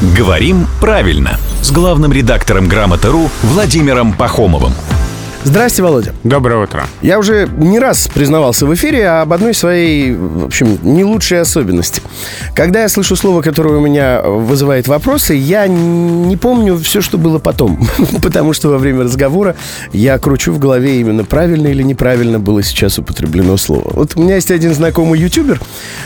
«Говорим правильно» с главным редактором «Грамоты.ру» Владимиром Пахомовым. Здрасте, Володя. Доброе утро. Я уже не раз признавался в эфире об одной своей, в общем, не лучшей особенности. Когда я слышу слово, которое у меня вызывает вопросы, я не помню все, что было потом. Потому что во время разговора я кручу в голове именно правильно или неправильно было сейчас употреблено слово. Вот у меня есть один знакомый ютубер,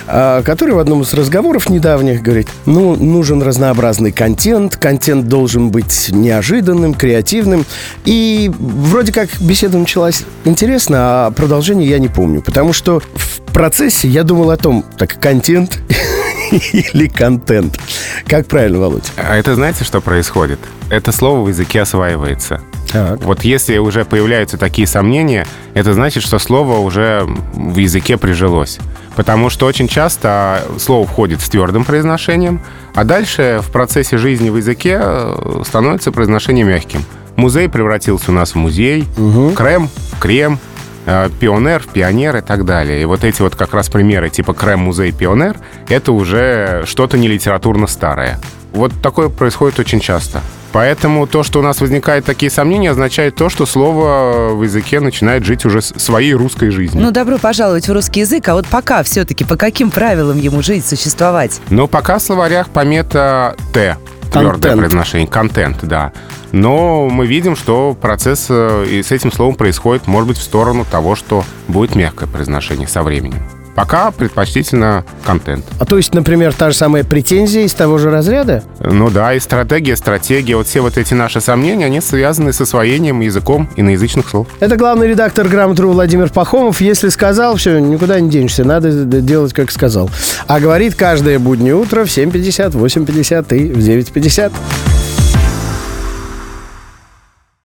а, который в одном из разговоров недавних говорит, ну, нужен разнообразный контент, контент должен быть неожиданным, креативным. И вроде как беседа началась интересно, а продолжение я не помню. Потому что в процессе я думал о том, так, контент или контент. Как правильно, Володь? А это знаете, что происходит? Это слово в языке осваивается. Так. Вот если уже появляются такие сомнения, это значит, что слово уже в языке прижилось. Потому что очень часто слово входит с твердым произношением, а дальше в процессе жизни в языке э, становится произношение мягким. Музей превратился у нас в музей, Угу. крем в крем, э, пионер в пионер и так далее. И вот эти вот как раз примеры типа крем, музей, пионер, это уже что-то не литературно старое. Вот такое происходит очень часто. Поэтому то, что у нас возникают такие сомнения, означает то, что слово в языке начинает жить уже своей русской жизнью. Ну, добро пожаловать в русский язык, а вот пока все-таки по каким правилам ему жить, существовать? Но пока в словарях помета «т», твердое Контент. произношение, контент, да. Но мы видим, что процесс э, и с этим словом происходит, может быть, в сторону того, что будет мягкое произношение со временем. Пока предпочтительно контент. А то есть, например, та же самая претензия из того же разряда? Ну да, и стратегия, стратегия, вот все вот эти наши сомнения, они связаны с освоением языком иноязычных слов. Это главный редактор «Грамотру» Владимир Пахомов. Если сказал, все, никуда не денешься, надо делать, как сказал. А говорит каждое буднее утро в 7.50, 8.50 и в 9.50.